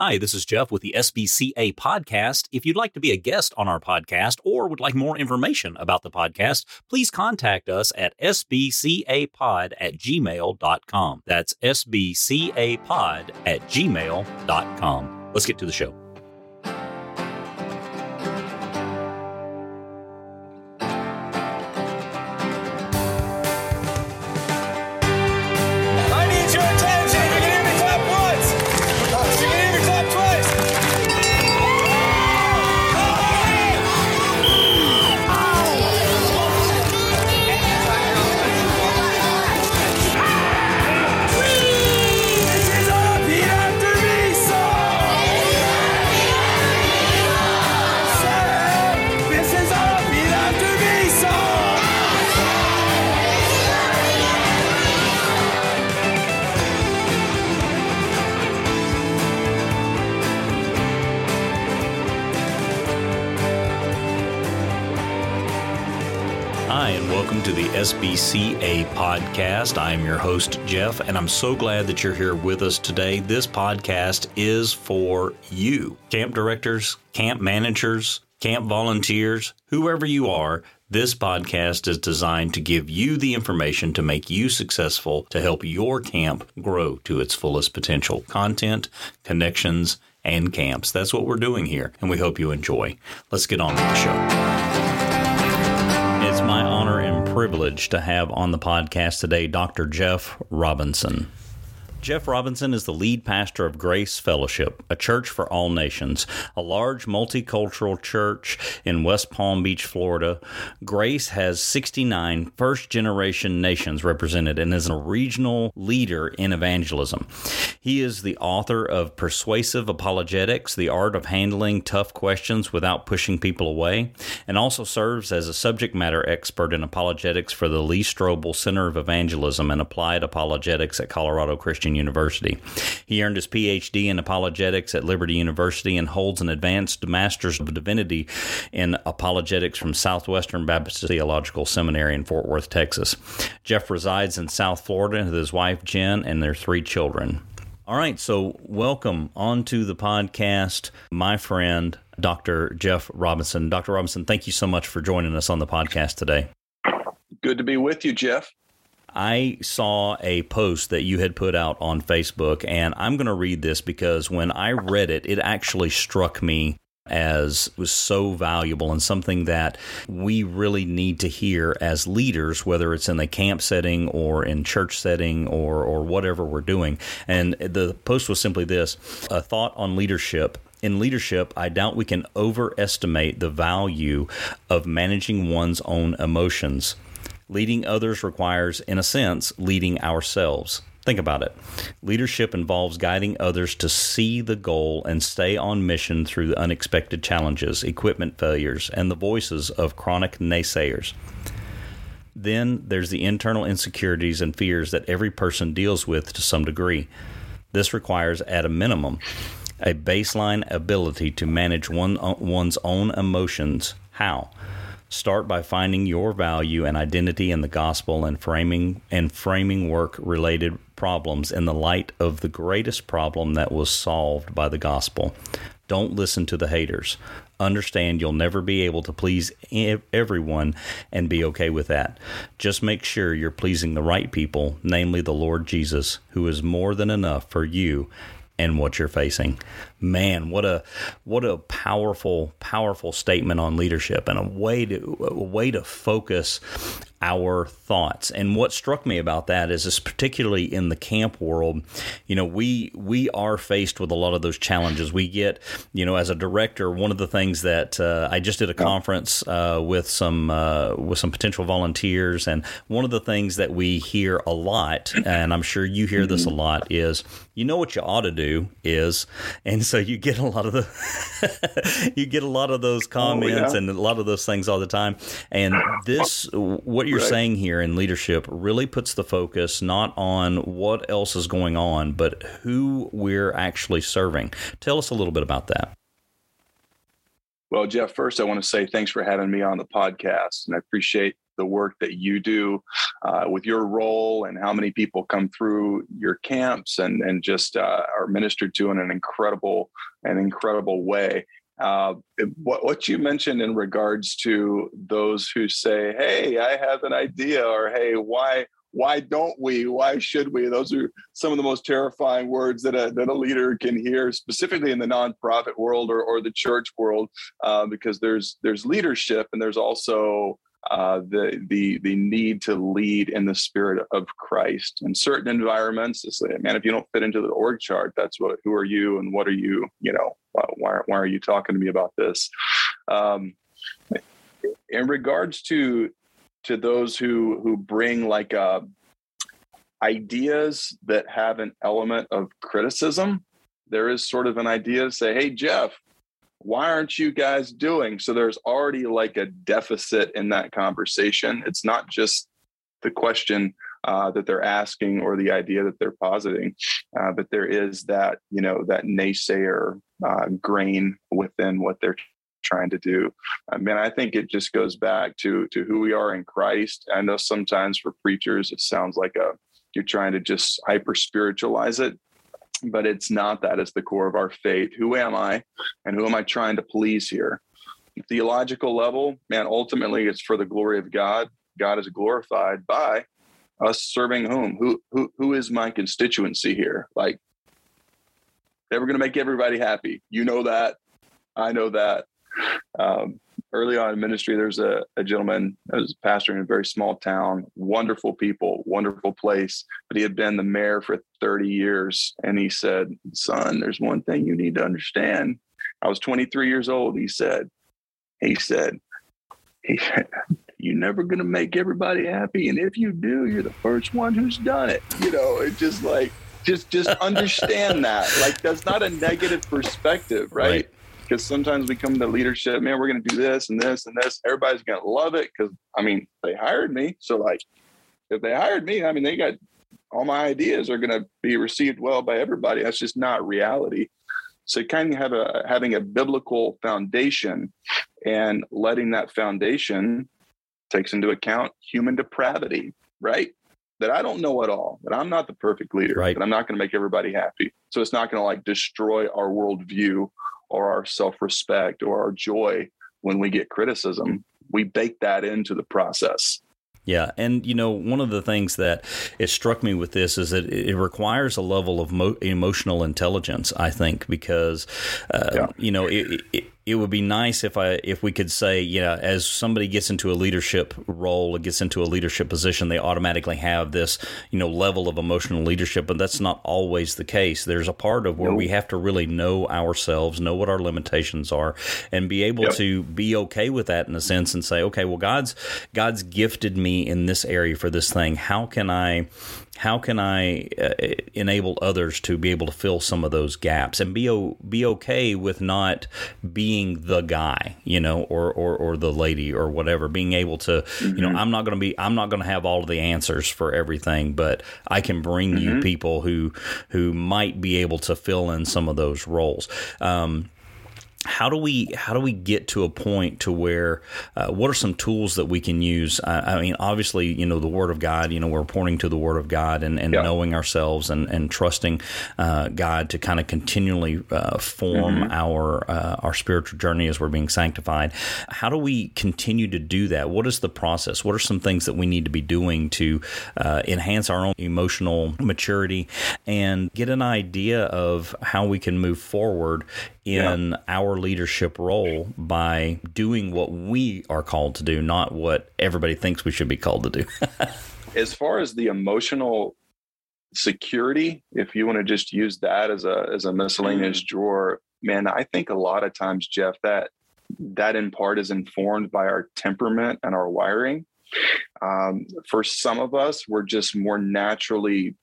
Hi, this is Jeff with the SBCA podcast. If you'd like to be a guest on our podcast or would like more information about the podcast, please contact us at sbcapod at gmail.com. That's sbcapod at gmail.com. Let's get to the show. Podcast. I am your host, Jeff, and I'm so glad that you're here with us today. This podcast is for you, camp directors, camp managers, camp volunteers, whoever you are. This podcast is designed to give you the information to make you successful, to help your camp grow to its fullest potential. Content, connections, and camps. That's what we're doing here, and we hope you enjoy. Let's get on with the show. Privilege to have on the podcast today Dr. Jeff Robinson. Jeff Robinson is the lead pastor of Grace Fellowship, a church for all nations, a large multicultural church in West Palm Beach, Florida. Grace has 69 first generation nations represented and is a regional leader in evangelism. He is the author of Persuasive Apologetics, The Art of Handling Tough Questions Without Pushing People Away, and also serves as a subject matter expert in apologetics for the Lee Strobel Center of Evangelism and Applied Apologetics at Colorado Christian University. He earned his PhD in apologetics at Liberty University and holds an advanced Master's of Divinity in apologetics from Southwestern Baptist Theological Seminary in Fort Worth, Texas. Jeff resides in South Florida with his wife Jen and their three children. All right, so welcome onto the podcast, my friend, Dr. Jeff Robinson. Dr. Robinson, thank you so much for joining us on the podcast today. Good to be with you, Jeff. I saw a post that you had put out on Facebook, and I'm going to read this because when I read it, it actually struck me as was so valuable and something that we really need to hear as leaders, whether it's in the camp setting or in church setting or or whatever we're doing. And the post was simply this: a thought on leadership in leadership, I doubt we can overestimate the value of managing one's own emotions. Leading others requires, in a sense, leading ourselves. Think about it. Leadership involves guiding others to see the goal and stay on mission through unexpected challenges, equipment failures, and the voices of chronic naysayers. Then there's the internal insecurities and fears that every person deals with to some degree. This requires, at a minimum, a baseline ability to manage one, one's own emotions. How? Start by finding your value and identity in the gospel and framing and framing work related problems in the light of the greatest problem that was solved by the gospel. Don't listen to the haters. Understand you'll never be able to please everyone and be okay with that. Just make sure you're pleasing the right people, namely the Lord Jesus, who is more than enough for you and what you're facing. Man, what a what a powerful powerful statement on leadership and a way to a way to focus our thoughts. And what struck me about that is, is particularly in the camp world, you know, we we are faced with a lot of those challenges. We get, you know, as a director, one of the things that uh, I just did a conference uh, with some uh, with some potential volunteers, and one of the things that we hear a lot, and I'm sure you hear this a lot, is you know what you ought to do is, and so you get a lot of the you get a lot of those comments yeah. and a lot of those things all the time. And this, what you're Right. saying here in leadership, really puts the focus not on what else is going on, but who we're actually serving. Tell us a little bit about that. Well, Jeff, first I want to say thanks for having me on the podcast, and I appreciate the work that you do uh, with your role and how many people come through your camps and and just uh, are ministered to in an incredible an incredible way. Uh, what, what you mentioned in regards to those who say, "Hey, I have an idea," or "Hey, why why don't we? Why should we?" Those are some of the most terrifying words that a that a leader can hear, specifically in the nonprofit world or, or the church world, uh, because there's there's leadership and there's also uh, the the the need to lead in the spirit of Christ. In certain environments, it's like, man, if you don't fit into the org chart, that's what. Who are you, and what are you? You know, why why are you talking to me about this? Um, in regards to to those who who bring like uh, ideas that have an element of criticism, there is sort of an idea to say, "Hey, Jeff." Why aren't you guys doing? So there's already like a deficit in that conversation. It's not just the question uh, that they're asking or the idea that they're positing uh, but there is that you know that naysayer uh, grain within what they're trying to do. I mean i think it just goes back to to who we are in christ. I know sometimes for preachers it sounds like a you're trying to just hyper spiritualize it but it's not that as the core of our faith. Who am I and who am I trying to please here? Theological level, man, ultimately it's for the glory of God. God is glorified by us serving whom? Who who who is my constituency here? Like they were going to make everybody happy. You know that. I know that. Um, early on in ministry, there's a, a gentleman that was a pastor in a very small town, wonderful people, wonderful place, but he had been the mayor for 30 years. And he said, Son, there's one thing you need to understand. I was 23 years old. He said, He said, he said you're never going to make everybody happy. And if you do, you're the first one who's done it. You know, it's just like, just just understand that like that's not a negative perspective right? right because sometimes we come to leadership, man, we're going to do this and this and this. Everybody's going to love it because, I mean, they hired me. So, like, if they hired me, I mean, they got all my ideas are going to be received well by everybody. That's just not reality. So, kind of have a having a biblical foundation and letting that foundation takes into account human depravity, right? That I don't know at all, that I'm not the perfect leader, right. that I'm not going to make everybody happy. So it's not going to like destroy our worldview or our self respect or our joy when we get criticism. We bake that into the process. Yeah, and you know, one of the things that it struck me with this is that it requires a level of mo- emotional intelligence. I think because uh, yeah. you know it, it, it would be nice if I if we could say, you know, as somebody gets into a leadership role, gets into a leadership position, they automatically have this, you know, level of emotional leadership, but that's not always the case. There's a part of where nope. we have to really know ourselves, know what our limitations are, and be able yep. to be okay with that in a sense and say, okay, well God's God's gifted me in this area for this thing. How can I how can I uh, enable others to be able to fill some of those gaps and be o- be okay with not being the guy, you know, or or or the lady or whatever, being able to, mm-hmm. you know, mm-hmm. I'm not going to be I'm not going to have all of the answers for everything, but I can bring mm-hmm. you people who who might be able to fill in some of those roles. Um, how do we how do we get to a point to where uh, what are some tools that we can use I, I, mean obviously you know the word of god you know we're pointing to the word of god and, and yeah. knowing ourselves and, and trusting uh, god to kind of continually uh, form mm-hmm. our uh, our spiritual journey as we're being sanctified how do we continue to do that what is the process what are some things that we need to be doing to uh, enhance our own emotional maturity and get an idea of how we can move forward in yeah. our leadership role by doing what we are called to do, not what everybody thinks we should be called to do. as far as the emotional security, if you want to just use that as a as a miscellaneous drawer, man, I think a lot of times, Jeff, that that in part is informed by our temperament and our wiring. Um, for some of us, we're just more naturally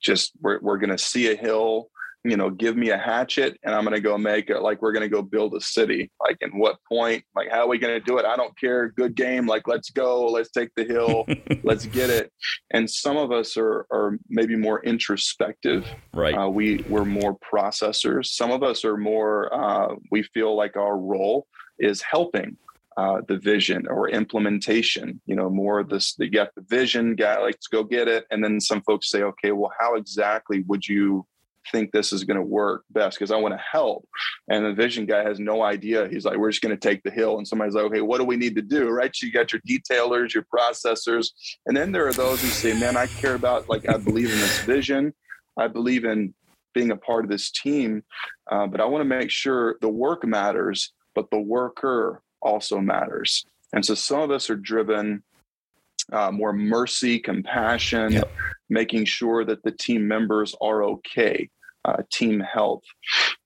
just we're, we're going to see a hill you know, give me a hatchet and I'm going to go make it like we're going to go build a city. Like, in what point? Like, how are we going to do it? I don't care. Good game. Like, let's go. Let's take the hill. let's get it. And some of us are are maybe more introspective. Right. Uh, we we're more processors. Some of us are more. Uh, we feel like our role is helping. uh, the vision or implementation. You know, more of this. You got the vision, guy, like let's go get it, and then some folks say, okay, well, how exactly would you think this is going to work best because I want to help. And the vision guy has no idea. He's like, we're just going to take the hill. And somebody's like, okay, what do we need to do? Right. So you got your detailers, your processors. And then there are those who say, man, I care about, like, I believe in this vision. I believe in being a part of this team. Uh, but I want to make sure the work matters, but the worker also matters. And so some of us are driven uh, more mercy, compassion, yep. Making sure that the team members are okay, uh, team health.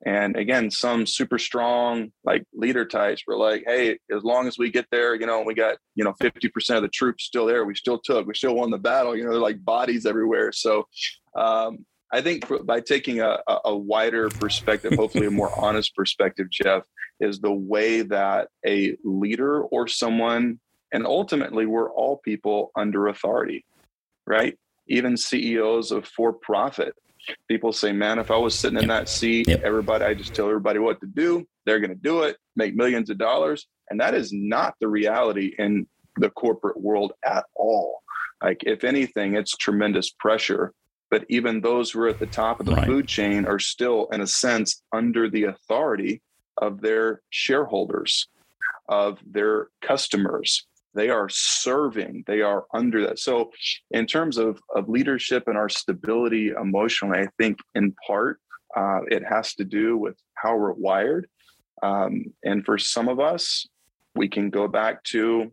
And again, some super strong, like leader types were like, hey, as long as we get there, you know, we got, you know, 50% of the troops still there. We still took, we still won the battle, you know, they're like bodies everywhere. So, um, I think by taking a, a wider perspective, hopefully a more honest perspective, Jeff, is the way that a leader or someone, and ultimately we're all people under authority, right? Even CEOs of for profit. People say, man, if I was sitting in that seat, yep. everybody, I just tell everybody what to do. They're going to do it, make millions of dollars. And that is not the reality in the corporate world at all. Like, if anything, it's tremendous pressure but even those who are at the top of the right. food chain are still in a sense under the authority of their shareholders of their customers they are serving they are under that so in terms of, of leadership and our stability emotionally i think in part uh, it has to do with how we're wired um, and for some of us we can go back to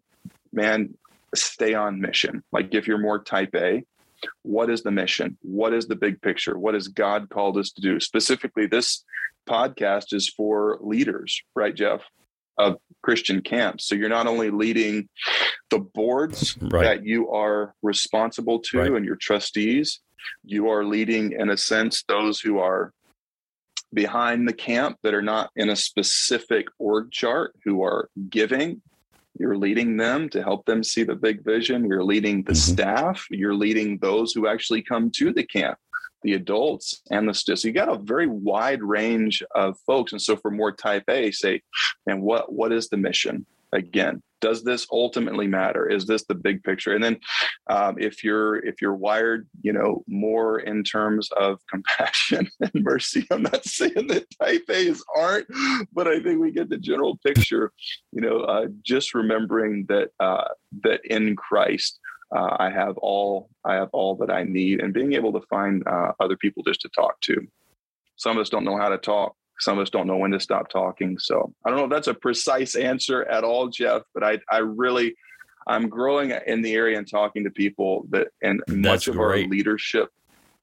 man stay on mission like if you're more type a what is the mission? What is the big picture? What has God called us to do? Specifically, this podcast is for leaders, right, Jeff, of Christian camps. So you're not only leading the boards right. that you are responsible to right. and your trustees, you are leading, in a sense, those who are behind the camp that are not in a specific org chart, who are giving, you're leading them to help them see the big vision. You're leading the mm-hmm. staff. You're leading those who actually come to the camp, the adults and the students. So you got a very wide range of folks. And so for more type A, say, and what what is the mission? Again, does this ultimately matter is this the big picture and then um, if you're if you're wired you know more in terms of compassion and mercy i'm not saying that type a's aren't but i think we get the general picture you know uh, just remembering that uh, that in christ uh, i have all i have all that i need and being able to find uh, other people just to talk to some of us don't know how to talk some of us don't know when to stop talking. So I don't know if that's a precise answer at all, Jeff, but I, I really, I'm growing in the area and talking to people that, and that's much of great. our leadership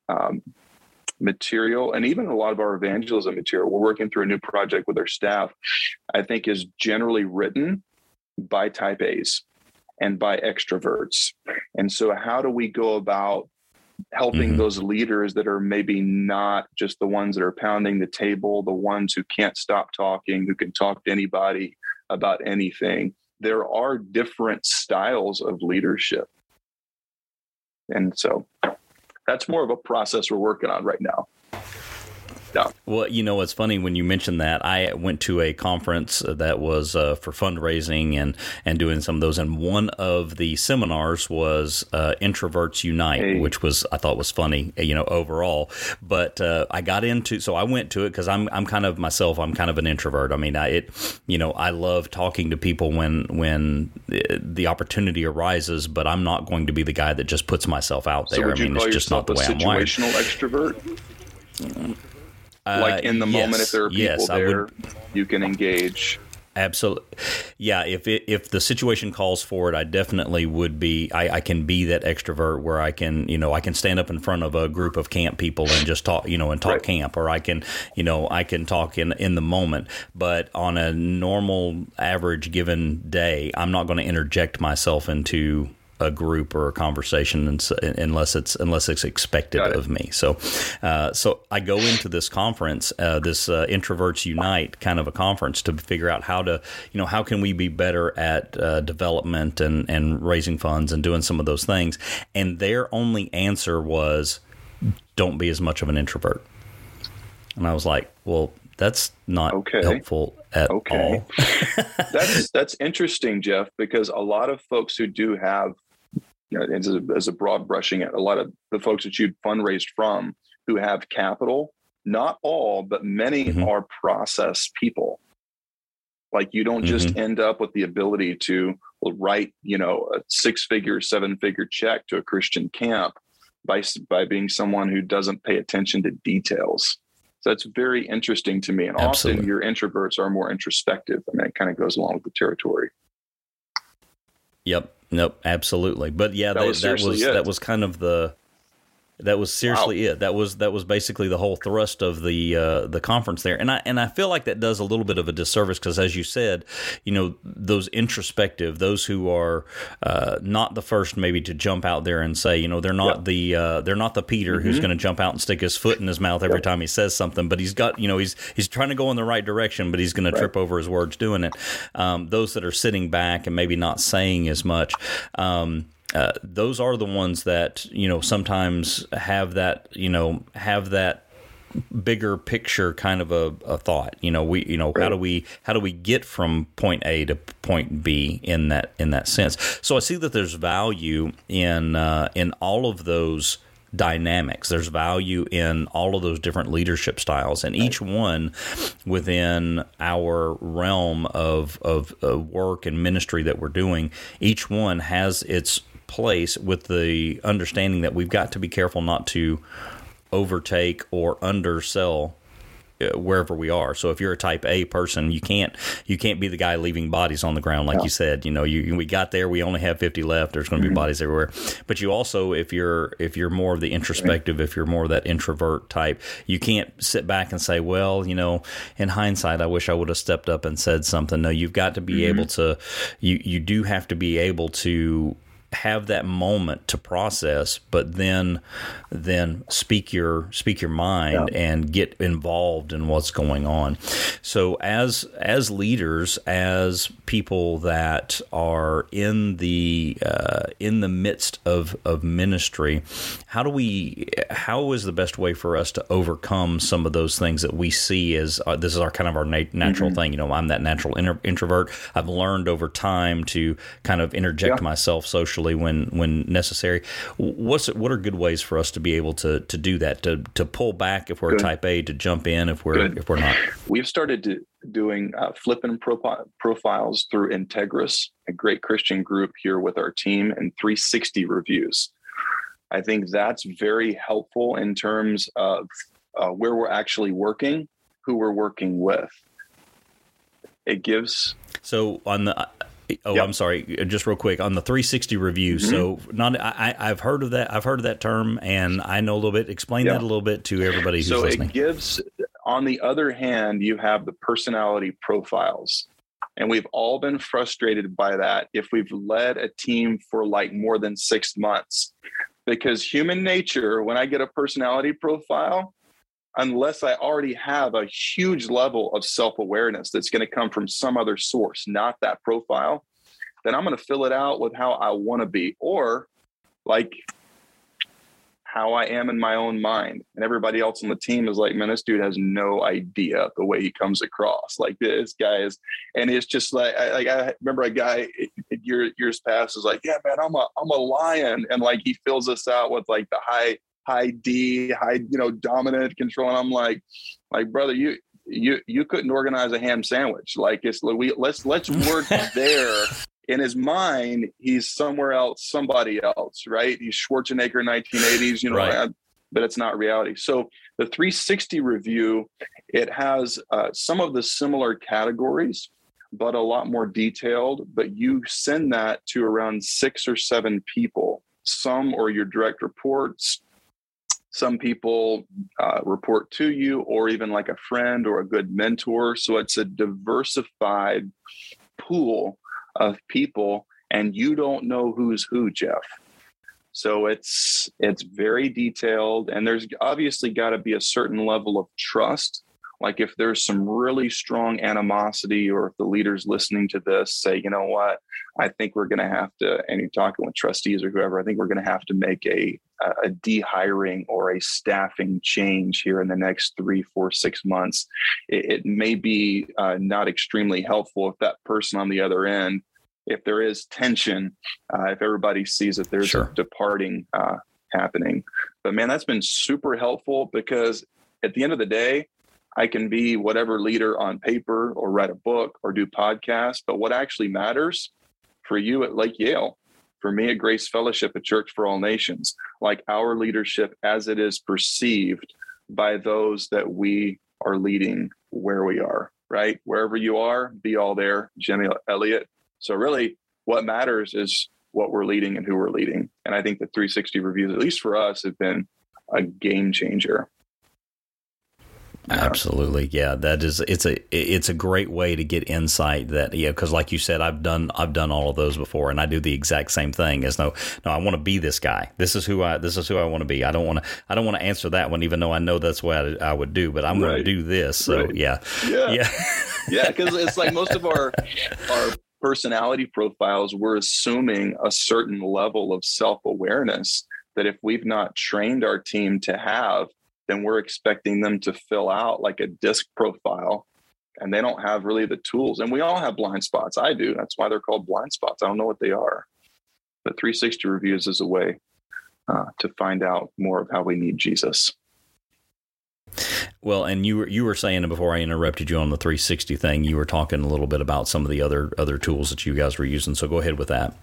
um, material and even a lot of our evangelism material, we're working through a new project with our staff, I think is generally written by type A's and by extroverts. And so, how do we go about helping mm-hmm. those leaders that are maybe not just the ones that are pounding the table, the ones who can't stop talking, who can talk to anybody about anything. There are different styles of leadership. And so that's more of a process we're working on right now. Well, you know, it's funny when you mentioned that. I went to a conference that was uh, for fundraising and and doing some of those, and one of the seminars was uh, Introverts Unite, hey. which was I thought was funny, you know, overall. But uh, I got into, so I went to it because I'm I'm kind of myself. I'm kind of an introvert. I mean, I, it, you know, I love talking to people when when the opportunity arises, but I'm not going to be the guy that just puts myself out there. So I mean, it's just not the way I'm wired. Situational extrovert like uh, in the yes, moment if there are people yes, there would, you can engage absolutely yeah if it, if the situation calls for it i definitely would be I, I, can be that extrovert where i can you know i can stand up in front of a group of camp people and just talk you know and talk right. camp or i can you know i can talk in in the moment but on a normal average given day i'm not going to interject myself into a group or a conversation unless it's unless it's expected of me. So, uh, so I go into this conference, uh, this uh, introverts unite kind of a conference to figure out how to, you know, how can we be better at uh, development and and raising funds and doing some of those things. And their only answer was, "Don't be as much of an introvert." And I was like, "Well, That's not Okay. helpful at Okay. all. that's that's interesting, Jeff, because a lot of folks who do have, you know, as a, as a broad brushing a lot of the folks that you fundraised from who have capital, not all, but many Mhm. are process people. Like you don't just end up with the ability to write, you know, a six-figure, seven-figure check to a Christian camp by by being someone who doesn't pay attention to details. So that's very interesting to me. And Absolutely. often your introverts are more introspective. I mean, it kind of goes along with the territory. Yep. Nope. Absolutely. But yeah, That that, was that was it. that was kind of the that was seriously it. That was that was basically the whole thrust of the uh, the conference there. And I and I feel like that does a little bit of a disservice because, as you said, you know, those introspective, those who are uh, not the first maybe to jump out there and say, you know, they're not Yeah. the uh, they're not the Peter who's Mm-hmm. going to jump out and stick his foot in his mouth every Yep. time he says something. But he's got, you know, he's he's trying to go in the right direction, but he's going to trip over his words doing it. Um, those that are sitting back and maybe not saying as much. Um, uh, those are the ones that you know sometimes have that you know have that bigger picture kind of a, a thought. You know we you know how do we how do we get from point a to point b in that in that sense? So i see that there's value in uh, in all of those dynamics. There's value in all of those different leadership styles and each one within our realm of of uh, work and ministry that we're doing each one has its place with the understanding that we've got to be careful not to overtake or undersell uh, wherever we are. So if you're a type A person, you can't you can't be the guy leaving bodies on the ground like you said. You know, you we got there, we only have 50 left. There's going to be bodies everywhere. But you also if you're if you're more of the introspective, if you're more of that introvert type, you can't sit back and say, "Well, you know, in hindsight, I wish I would have stepped up and said something." No, you've got to be able to you you do have to be able to have that moment to process, but then then speak your speak your mind and get involved in what's going on. So as as leaders, as people that are in the uh, in the midst of of ministry, how do we how is the best way for us to overcome some of those things that we see as uh, this is our kind of our nat- natural thing. You know, I'm that natural inter- introvert. I've learned over time to kind of interject Yeah. myself socially when when necessary. What's what are good ways for us to be able to to do that? To to pull back if we're Good. type A, to jump in if we're Good. if we're not. We've started to, doing uh, flipping profi- profiles through Integris, a great Christian group here with our team, and 360 reviews. I think that's very helpful in terms of uh, where we're actually working, who we're working with. It gives So on the oh, Yep. I'm sorry, just real quick on the 360 review. Mm-hmm. So not I, I- I've heard of that. I've heard of that term, and I know a little bit. Explain Yeah. that a little bit to everybody who's so listening. it gives on the other hand you have the personality profiles and we've all been frustrated by that if we've led a team for like more than six months because human nature when i get a personality profile unless i already have a huge level of self-awareness that's going to come from some other source not that profile then i'm going to fill it out with how i want to be or like how I am in my own mind. And everybody else on the team is like, man, this dude has no idea the way he comes across. Like this guy is, and it's just like, I, like I remember a guy year, years past is like, yeah, man, I'm a, I'm a lion. And like, he fills us out with like the high, high D, high, you know, dominant control. And I'm like, like, brother, you, you, you couldn't organize a ham sandwich. Like it's, we, let's, let's work there in his mind, he's somewhere else, somebody else, right? He's Schwarzenegger, 1980s, you know, Right. but it's not reality. So the 360 review, it has uh, some of the similar categories, but a lot more detailed. But you send that to around six or seven people. Some or your direct reports. Some people uh, report to you, or even like a friend or a good mentor. So it's a diversified pool of people and you don't know who's who jeff. So it's it's very detailed and there's obviously got to be a certain level of trust. Like if there's some really strong animosity or if the leaders listening to this say you know what? I think we're going to have to and you're talking with trustees or whoever i think we're going to have to make a a dehiring or a staffing change here in the next three, four, six months, it, it may be uh, not extremely helpful if that person on the other end, if there is tension, uh, if everybody sees that there's Sure. a departing uh, happening. But man, that's been super helpful because at the end of the day, I can be whatever leader on paper or write a book or do podcasts, but what actually matters for you at Lake Yale, for me at Grace Fellowship, a church for all nations, like our leadership as it is perceived by those that we are leading where we are, right? Wherever you are, be all there, Jimmy Elliot. So, really, what matters is what we're leading and who we're leading. And I think the 360 reviews, at least for us, have been a game changer. Absolutely, yeah. That is, it's a, it's a great way to get insight. That yeah, because like you said, I've done, I've done all of those before, and I do the exact same thing. As no, no, I want to be this guy. This is who I, this is who I want to be. I don't want to, I don't want to answer that one, even though I know that's what I, I would do. But I'm going to do this. So Right. yeah, Yeah. yeah, yeah because it's like most of our our personality profiles we're assuming a certain level of self-awareness that if we've not trained our team to have then we're expecting them to fill out like a disc profile and they don't have really the tools. And we all have blind spots. I do. That's why they're called blind spots. I don't know what they are. But 360 reviews is a way uh, to find out more of how we need jesus. Well, and you were you were saying before I interrupted you on the 360 thing, you were talking a little bit about some of the other other tools that you guys were using. So go ahead with that.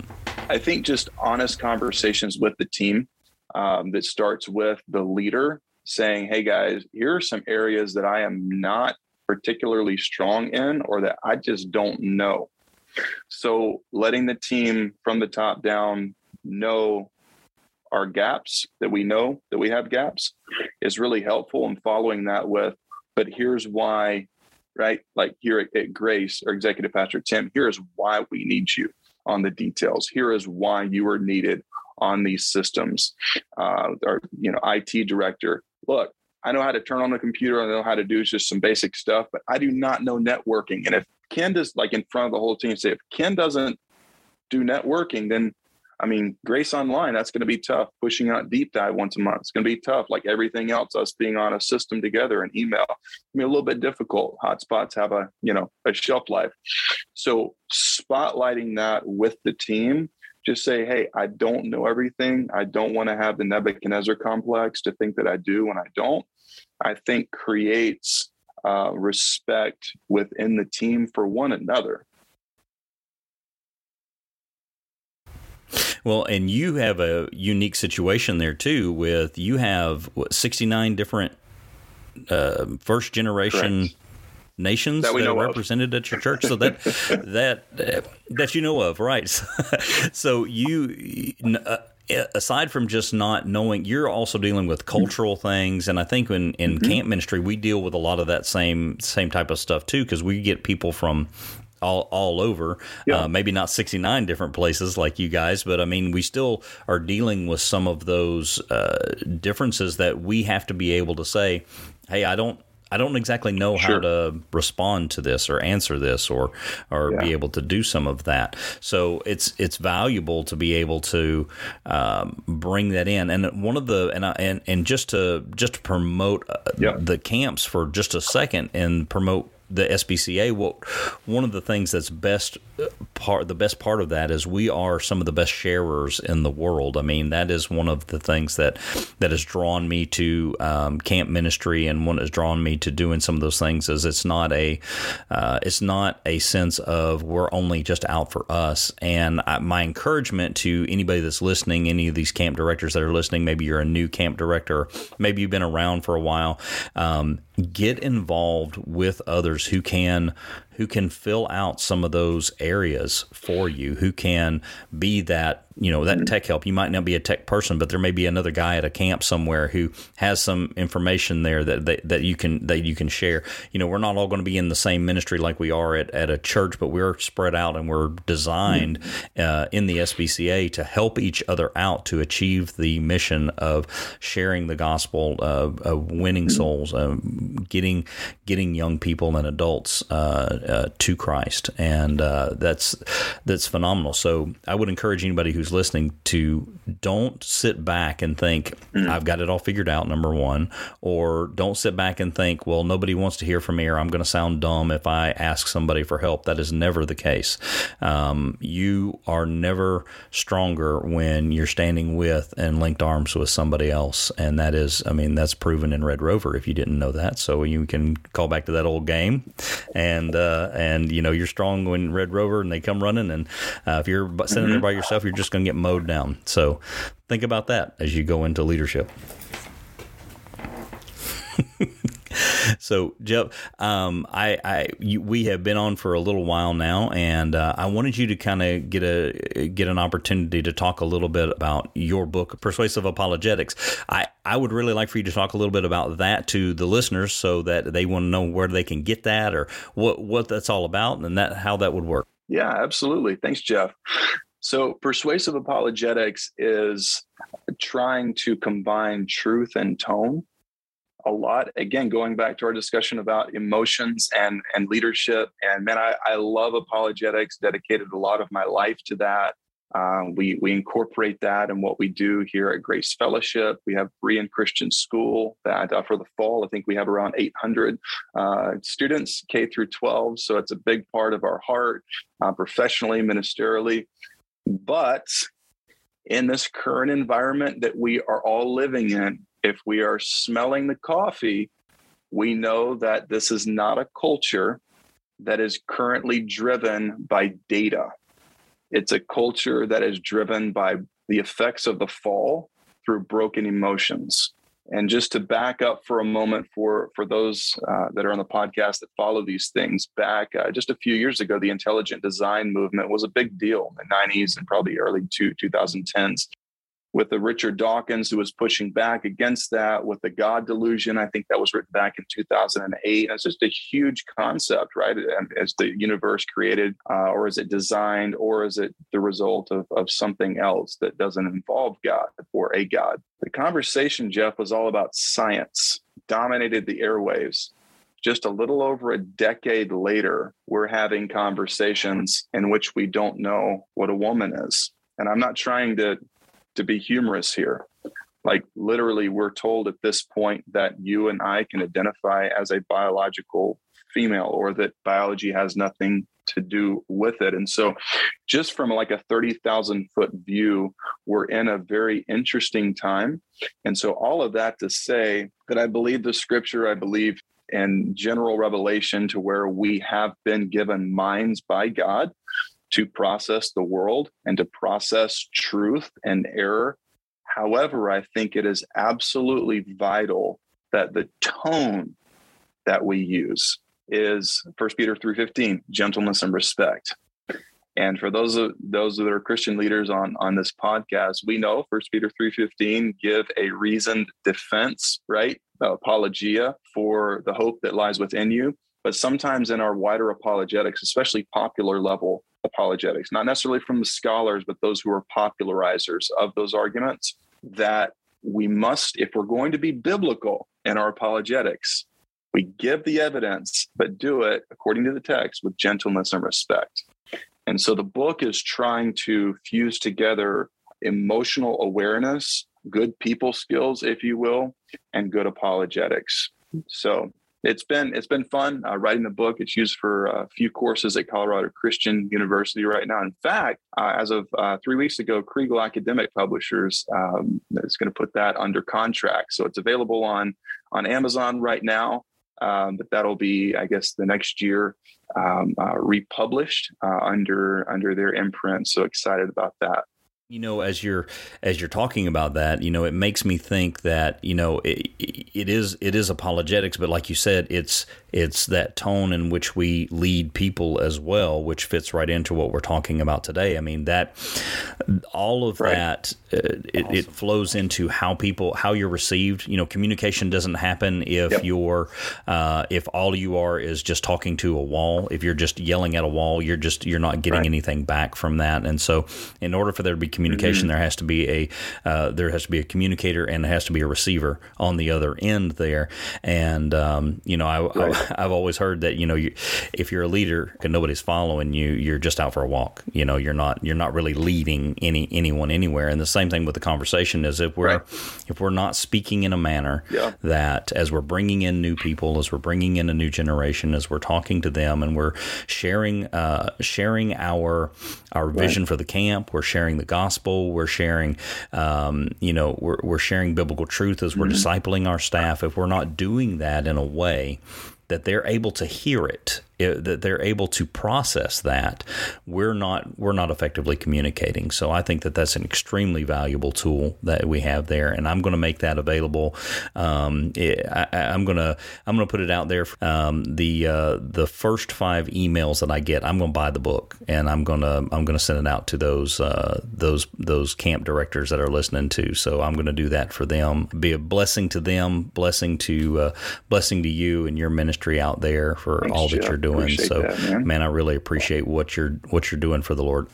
I think just honest conversations with the team um, that starts with the leader saying, Hey guys, here are some areas that I am not particularly strong in or that I just don't know. So letting the team from the top down know our gaps that we know that we have gaps is really helpful and following that with, but here's why, right? Like here at, at Grace or Executive Pastor Tim, here is why we need you on the details. Here is why you are needed on these systems. Uh, our you know IT director, look, I know how to turn on the computer. I know how to do just some basic stuff, but I do not know networking. And if Ken does, like in front of the whole team, say if Ken doesn't do networking, then I mean, Grace Online, that's going to be tough. Pushing out deep dive once a month, it's going to be tough. Like everything else, us being on a system together and email, I mean, a little bit difficult. Hotspots have a you know a shelf life, so spotlighting that with the team. Just say, hey, I don't know everything. I don't want to have the Nebuchadnezzar complex to think that I do when I don't. I think creates uh, respect within the team for one another. Well, and you have a unique situation there too. With you have what, 69 different uh, first generation. Nations That that, are know of. represented at your church, so that that uh, that you know of, right? so you, uh, aside from just not knowing, you're also dealing with cultural things, and I think in in Mm-hmm. camp ministry we deal with a lot of that same same type of stuff too, because we get people from all all over. Yeah. Uh, maybe not 69 different places like you guys, but I mean, we still are dealing with some of those uh, differences that we have to be able to say, "Hey, I don't." I don't exactly know how to respond to this or answer this or or be able to do some of that. So it's it's valuable to be able to um, bring that in. And one of the and I, and and just to just to promote uh, Yeah. the camps for just a second and promote the SBCA. What one of the things that's best part the best part of that is we are some of the best sharers in the world. I mean that is one of the things that that has drawn me to um, camp ministry and one has drawn me to doing some of those things is it's not a uh, it's not a sense of we're only just out for us. And I, my encouragement to anybody that's listening, any of these camp directors that are listening, maybe you're a new camp director, maybe you've been around for a while, um, get involved with others who can who can fill out some of those areas for you, who can be that you know that tech help. You might not be a tech person, but there may be another guy at a camp somewhere who has some information there that that, that you can that you can share. You know, we're not all going to be in the same ministry like we are at, at a church, but we're spread out and we're designed uh, in the SBCA to help each other out to achieve the mission of sharing the gospel, of, of winning souls, uh, getting getting young people and adults uh, uh, to Christ, and uh, that's that's phenomenal. So I would encourage anybody who's listening to don't sit back and think I've got it all figured out. Number one, or don't sit back and think, well, nobody wants to hear from me, or I'm going to sound dumb if I ask somebody for help. That is never the case. Um, you are never stronger when you're standing with and linked arms with somebody else, and that is, I mean, that's proven in Red Rover. If you didn't know that, so you can call back to that old game, and uh, and you know you're strong when Red Rover and they come running, and uh, if you're sitting there by yourself, you're just going to get mowed down. So think about that as you go into leadership. so Jeff, um, I, I you, we have been on for a little while now, and uh, I wanted you to kind of get a get an opportunity to talk a little bit about your book, Persuasive Apologetics. I I would really like for you to talk a little bit about that to the listeners, so that they want to know where they can get that or what what that's all about, and that how that would work. Yeah, absolutely. Thanks, Jeff. So, persuasive apologetics is trying to combine truth and tone a lot. Again, going back to our discussion about emotions and and leadership, and man, I, I love apologetics. Dedicated a lot of my life to that. Uh, we we incorporate that in what we do here at Grace Fellowship. We have Berean Christian School that uh, for the fall, I think we have around 800 uh, students K through 12. So it's a big part of our heart, uh, professionally, ministerially. But in this current environment that we are all living in, if we are smelling the coffee, we know that this is not a culture that is currently driven by data. It's a culture that is driven by the effects of the fall through broken emotions. And just to back up for a moment for for those uh, that are on the podcast that follow these things, back uh, just a few years ago, the intelligent design movement was a big deal in the 90s and probably early two, 2010s with the Richard Dawkins who was pushing back against that with the God delusion. I think that was written back in 2008. It's just a huge concept, right? Is the universe created, uh, or is it designed, or is it the result of, of something else that doesn't involve God or a God? The conversation, Jeff, was all about science, dominated the airwaves. Just a little over a decade later, we're having conversations in which we don't know what a woman is. And I'm not trying to to be humorous here. Like literally, we're told at this point that you and I can identify as a biological female or that biology has nothing to do with it. And so, just from like a 30,000 foot view, we're in a very interesting time. And so, all of that to say that I believe the scripture, I believe in general revelation to where we have been given minds by God to process the world and to process truth and error. However, I think it is absolutely vital that the tone that we use is 1 Peter 3:15, gentleness and respect. And for those of those that are Christian leaders on on this podcast, we know 1 Peter 3:15 give a reasoned defense, right? Apologia for the hope that lies within you. But sometimes in our wider apologetics, especially popular level apologetics, not necessarily from the scholars, but those who are popularizers of those arguments, that we must, if we're going to be biblical in our apologetics, we give the evidence, but do it according to the text with gentleness and respect. And so the book is trying to fuse together emotional awareness, good people skills, if you will, and good apologetics. So it's been it's been fun uh, writing the book. It's used for a few courses at Colorado Christian University right now. In fact, uh, as of uh, three weeks ago, Kregel Academic Publishers um, is going to put that under contract, so it's available on on Amazon right now. Um, but that'll be, I guess, the next year um, uh, republished uh, under under their imprint. So excited about that. You know, as you're as you're talking about that, you know, it makes me think that you know it, it is it is apologetics, but like you said, it's it's that tone in which we lead people as well, which fits right into what we're talking about today. I mean that all of right. that uh, it, awesome. it, flows into how people how you're received. You know, communication doesn't happen if yep. you're uh, if all you are is just talking to a wall. If you're just yelling at a wall, you're just you're not getting right. anything back from that. And so, in order for there to be communication. There has to be a uh, there has to be a communicator and there has to be a receiver on the other end there. And um, you know, I, Right. I, have always heard that you know, you, if you're a leader and nobody's following you, you're just out for a walk. You know, you're not you're not really leading any anyone anywhere. And the same thing with the conversation is if we're Right. if we're not speaking in a manner Yeah. that as we're bringing in new people, as we're bringing in a new generation, as we're talking to them, and we're sharing uh, sharing our our vision for the camp, we're sharing the gospel, we're sharing um, you know we're we're sharing biblical truth as we're discipling our staff. If we're not doing that in a way that they're able to hear it, i- that they're able to process that, we're not we're not effectively communicating. So I think that that's an extremely valuable tool that we have there, and I'm going to make that available. Um, it, I, I'm gonna I'm gonna put it out there. Um, the uh, the first five emails that I get, I'm going to buy the book, and I'm gonna I'm gonna send it out to those uh, those those camp directors that are listening to. So I'm going to do that for them. Be a blessing to them, blessing to uh, blessing to you and your ministry out there for Thanks, all that Jeff. you're doing. Appreciate so that, man. I really appreciate what you're what you're doing for the Lord.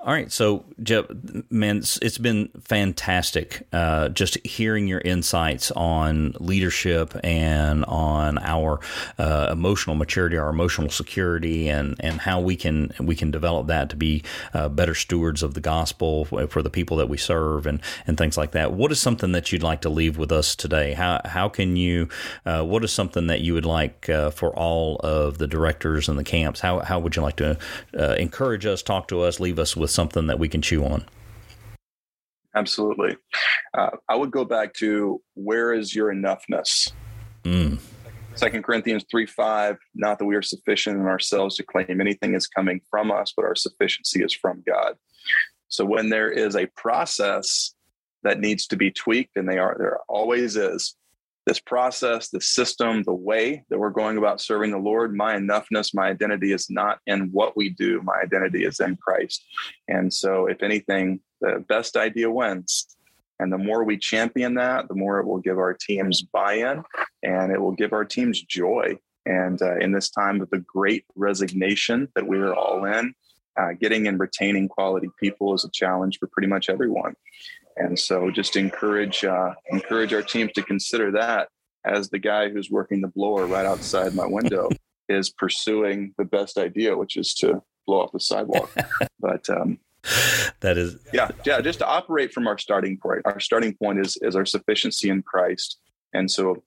All right, so Jeff, man, it's- been fantastic uh, just hearing your insights on leadership and on our uh, emotional maturity, our emotional security, and and how we can we can develop that to be uh, better stewards of the gospel for the people that we serve and and things like that. What is something that you'd like to leave with us today? How how can you? Uh, what is something that you would like uh, for all of the directors and the camps? How how would you like to uh, encourage us, talk to us, leave us with something that we can chew on? Absolutely. Uh, I would go back to where is your enoughness? Mm, Second Corinthians 3 5, not that we are sufficient in ourselves to claim anything is coming from us, but our sufficiency is from God. So when there is a process that needs to be tweaked, and they are there always is, this process, the system, the way that we're going about serving the Lord, my enoughness, my identity is not in what we do. My identity is in Christ. And so, if anything, the best idea wins. And the more we champion that, the more it will give our teams buy in and it will give our teams joy. And uh, in this time of the great resignation that we are all in, uh, getting and retaining quality people is a challenge for pretty much everyone. And so, just encourage uh, encourage our teams to consider that as the guy who's working the blower right outside my window is pursuing the best idea, which is to blow off the sidewalk. but um, that is yeah yeah just to operate from our starting point our starting point is is our sufficiency in christ and so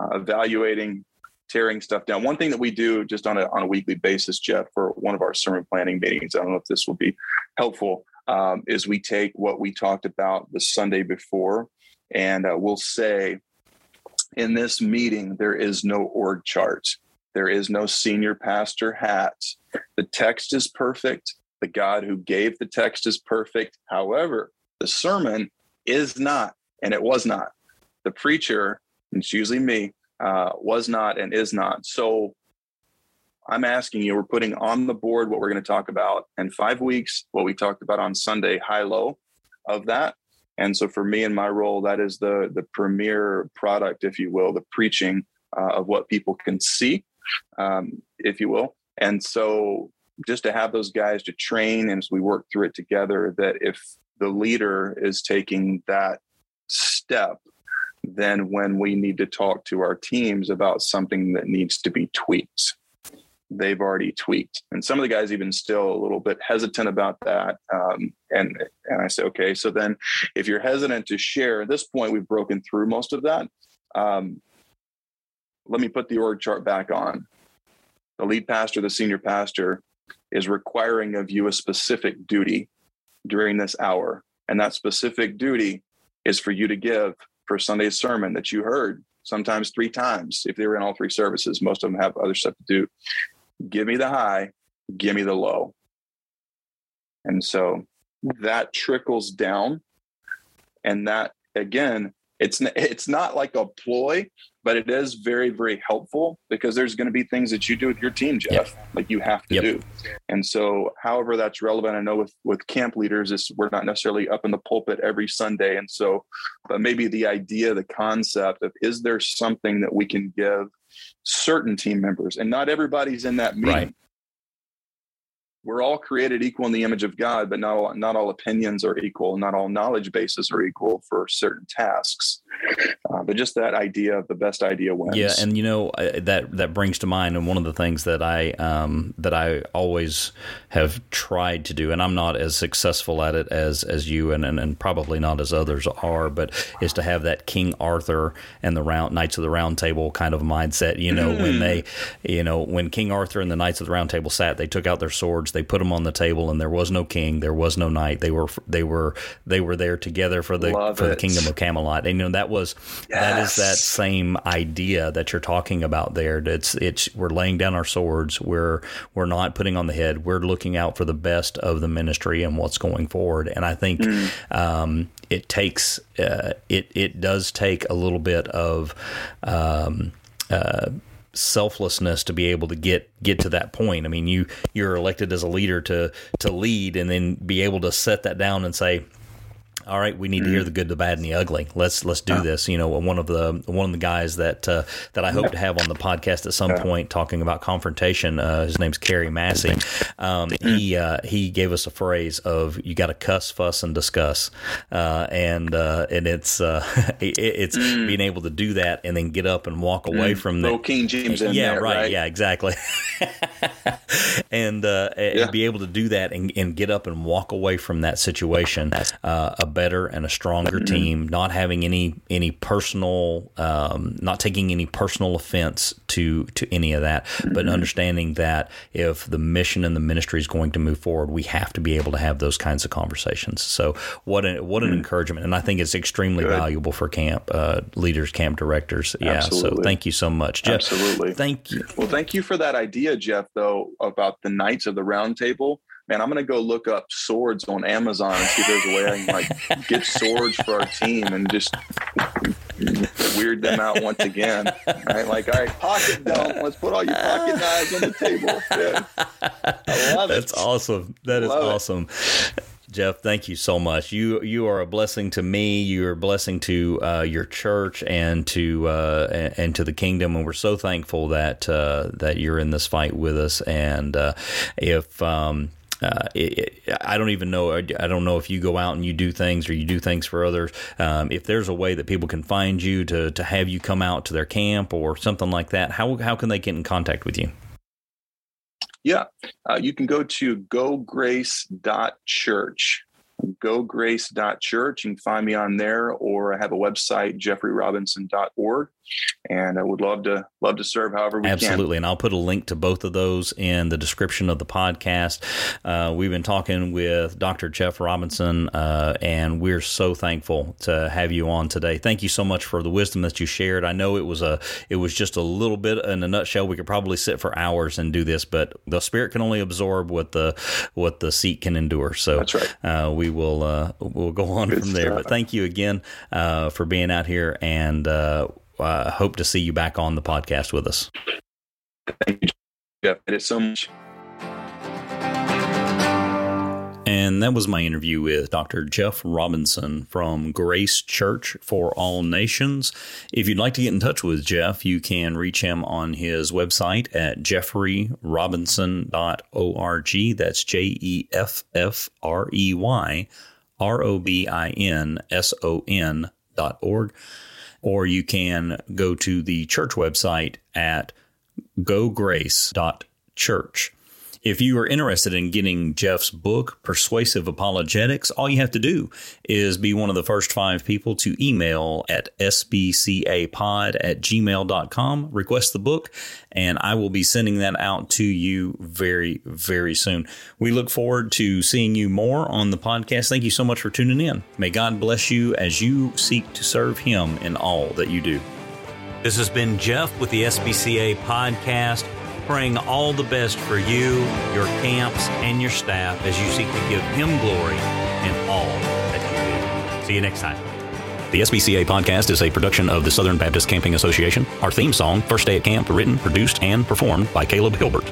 uh, evaluating tearing stuff down one thing that we do just on a, on a weekly basis jeff for one of our sermon planning meetings i don't know if this will be helpful um, is we take what we talked about the sunday before and uh, we'll say in this meeting there is no org chart there is no senior pastor hat the text is perfect the God who gave the text is perfect. However, the sermon is not, and it was not. The preacher, it's usually me, uh, was not and is not. So I'm asking you, we're putting on the board what we're going to talk about in five weeks, what we talked about on Sunday, high low of that. And so for me and my role, that is the the premier product, if you will, the preaching uh, of what people can see, um, if you will. And so just to have those guys to train and as we work through it together that if the leader is taking that step then when we need to talk to our teams about something that needs to be tweaked they've already tweaked and some of the guys even still a little bit hesitant about that um, and and i say okay so then if you're hesitant to share at this point we've broken through most of that um, let me put the org chart back on the lead pastor the senior pastor is requiring of you a specific duty during this hour. And that specific duty is for you to give for Sunday's sermon that you heard, sometimes three times. If they were in all three services, most of them have other stuff to do. Give me the high, give me the low. And so that trickles down. And that, again, it's it's not like a ploy, but it is very very helpful because there's going to be things that you do with your team, Jeff, Yep. like you have to Yep. do. And so, however that's relevant, I know with with camp leaders, is we're not necessarily up in the pulpit every Sunday, and so, but maybe the idea, the concept of is there something that we can give certain team members, and not everybody's in that meeting. Right. We're all created equal in the image of God, but not all, not all opinions are equal. Not all knowledge bases are equal for certain tasks. Uh, but just that idea of the best idea wins. Yeah, and you know that that brings to mind, and one of the things that I um, that I always have tried to do, and I'm not as successful at it as as you, and, and, and probably not as others are, but is to have that King Arthur and the round Knights of the Round Table kind of mindset. You know, mm. when they, you know, when King Arthur and the Knights of the Round Table sat, they took out their swords, they put them on the table, and there was no king, there was no knight. They were they were they were there together for the Love for it. the kingdom of Camelot. And you know that was yes. that is that same idea that you're talking about there. It's it's we're laying down our swords. We're we're not putting on the head. We're looking out for the best of the ministry and what's going forward. And I think mm. um, it takes uh, it it does take a little bit of. Um, uh, selflessness to be able to get get to that point. I mean, you you're elected as a leader to to lead and then be able to set that down and say, all right, we need to hear the good, the bad, and the ugly. Let's let's do this. You know, one of the one of the guys that uh, that I hope to have on the podcast at some point talking about confrontation. Uh, his name's Kerry Massey. Um, he uh, he gave us a phrase of you got to cuss, fuss, and discuss, uh, and uh, and it's uh, it, it's mm. being able to do that and then get up and walk away mm. from the King James. yeah, there, right, right, Yeah, exactly. and, yeah. and be able to do that and, and get up and walk away from that situation. Better and a stronger mm-hmm. team, not having any any personal, um, not taking any personal offense to to any of that, mm-hmm. but understanding that if the mission and the ministry is going to move forward, we have to be able to have those kinds of conversations. So what an, what an mm-hmm. encouragement, and I think it's extremely Good. valuable for camp uh, leaders, camp directors. Yeah, Absolutely. so thank you so much, Jeff. Absolutely, thank you. Well, thank you for that idea, Jeff. Though about the Knights of the Round Table man, I'm gonna go look up swords on Amazon and see if there's a way I can like get swords for our team and just weird them out once again. Right? Like, all right, pocket dump. Let's put all your pocket knives on the table. Yeah. I love That's it. awesome. That is awesome. It. Jeff, thank you so much. You you are a blessing to me. You're a blessing to uh, your church and to uh, and to the kingdom. And we're so thankful that uh, that you're in this fight with us. And uh, if um, uh, it, it, I don't even know. I don't know if you go out and you do things or you do things for others. Um, if there's a way that people can find you to to have you come out to their camp or something like that, how how can they get in contact with you? Yeah, uh, you can go to gograce.church gograce.church. You can find me on there, or I have a website, jeffreyrobinson.org and I would love to love to serve however we Absolutely. can. And I'll put a link to both of those in the description of the podcast. Uh, we've been talking with Dr. Jeff Robinson, uh, and we're so thankful to have you on today. Thank you so much for the wisdom that you shared. I know it was a it was just a little bit in a nutshell. We could probably sit for hours and do this, but the spirit can only absorb what the what the seat can endure. So that's right. Uh, we will uh, we'll go on Good from there. But thank you again uh, for being out here and uh, uh, hope to see you back on the podcast with us. Thank you, Jeff. It is so much. And that was my interview with Dr. Jeff Robinson from Grace Church for All Nations. If you'd like to get in touch with Jeff, you can reach him on his website at jeffreyrobinson.org. That's J E F F R E Y R O B I N S O N dot org or you can go to the church website at gograce.church. If you are interested in getting Jeff's book, Persuasive Apologetics, all you have to do is be one of the first five people to email at sbcapod at gmail.com, request the book, and I will be sending that out to you very, very soon. We look forward to seeing you more on the podcast. Thank you so much for tuning in. May God bless you as you seek to serve Him in all that you do. This has been Jeff with the SBCA podcast praying all the best for you, your camps, and your staff as you seek to give Him glory in all that you do. See you next time. The SBCA podcast is a production of the Southern Baptist Camping Association. Our theme song, First Day at Camp, written, produced, and performed by Caleb Hilbert.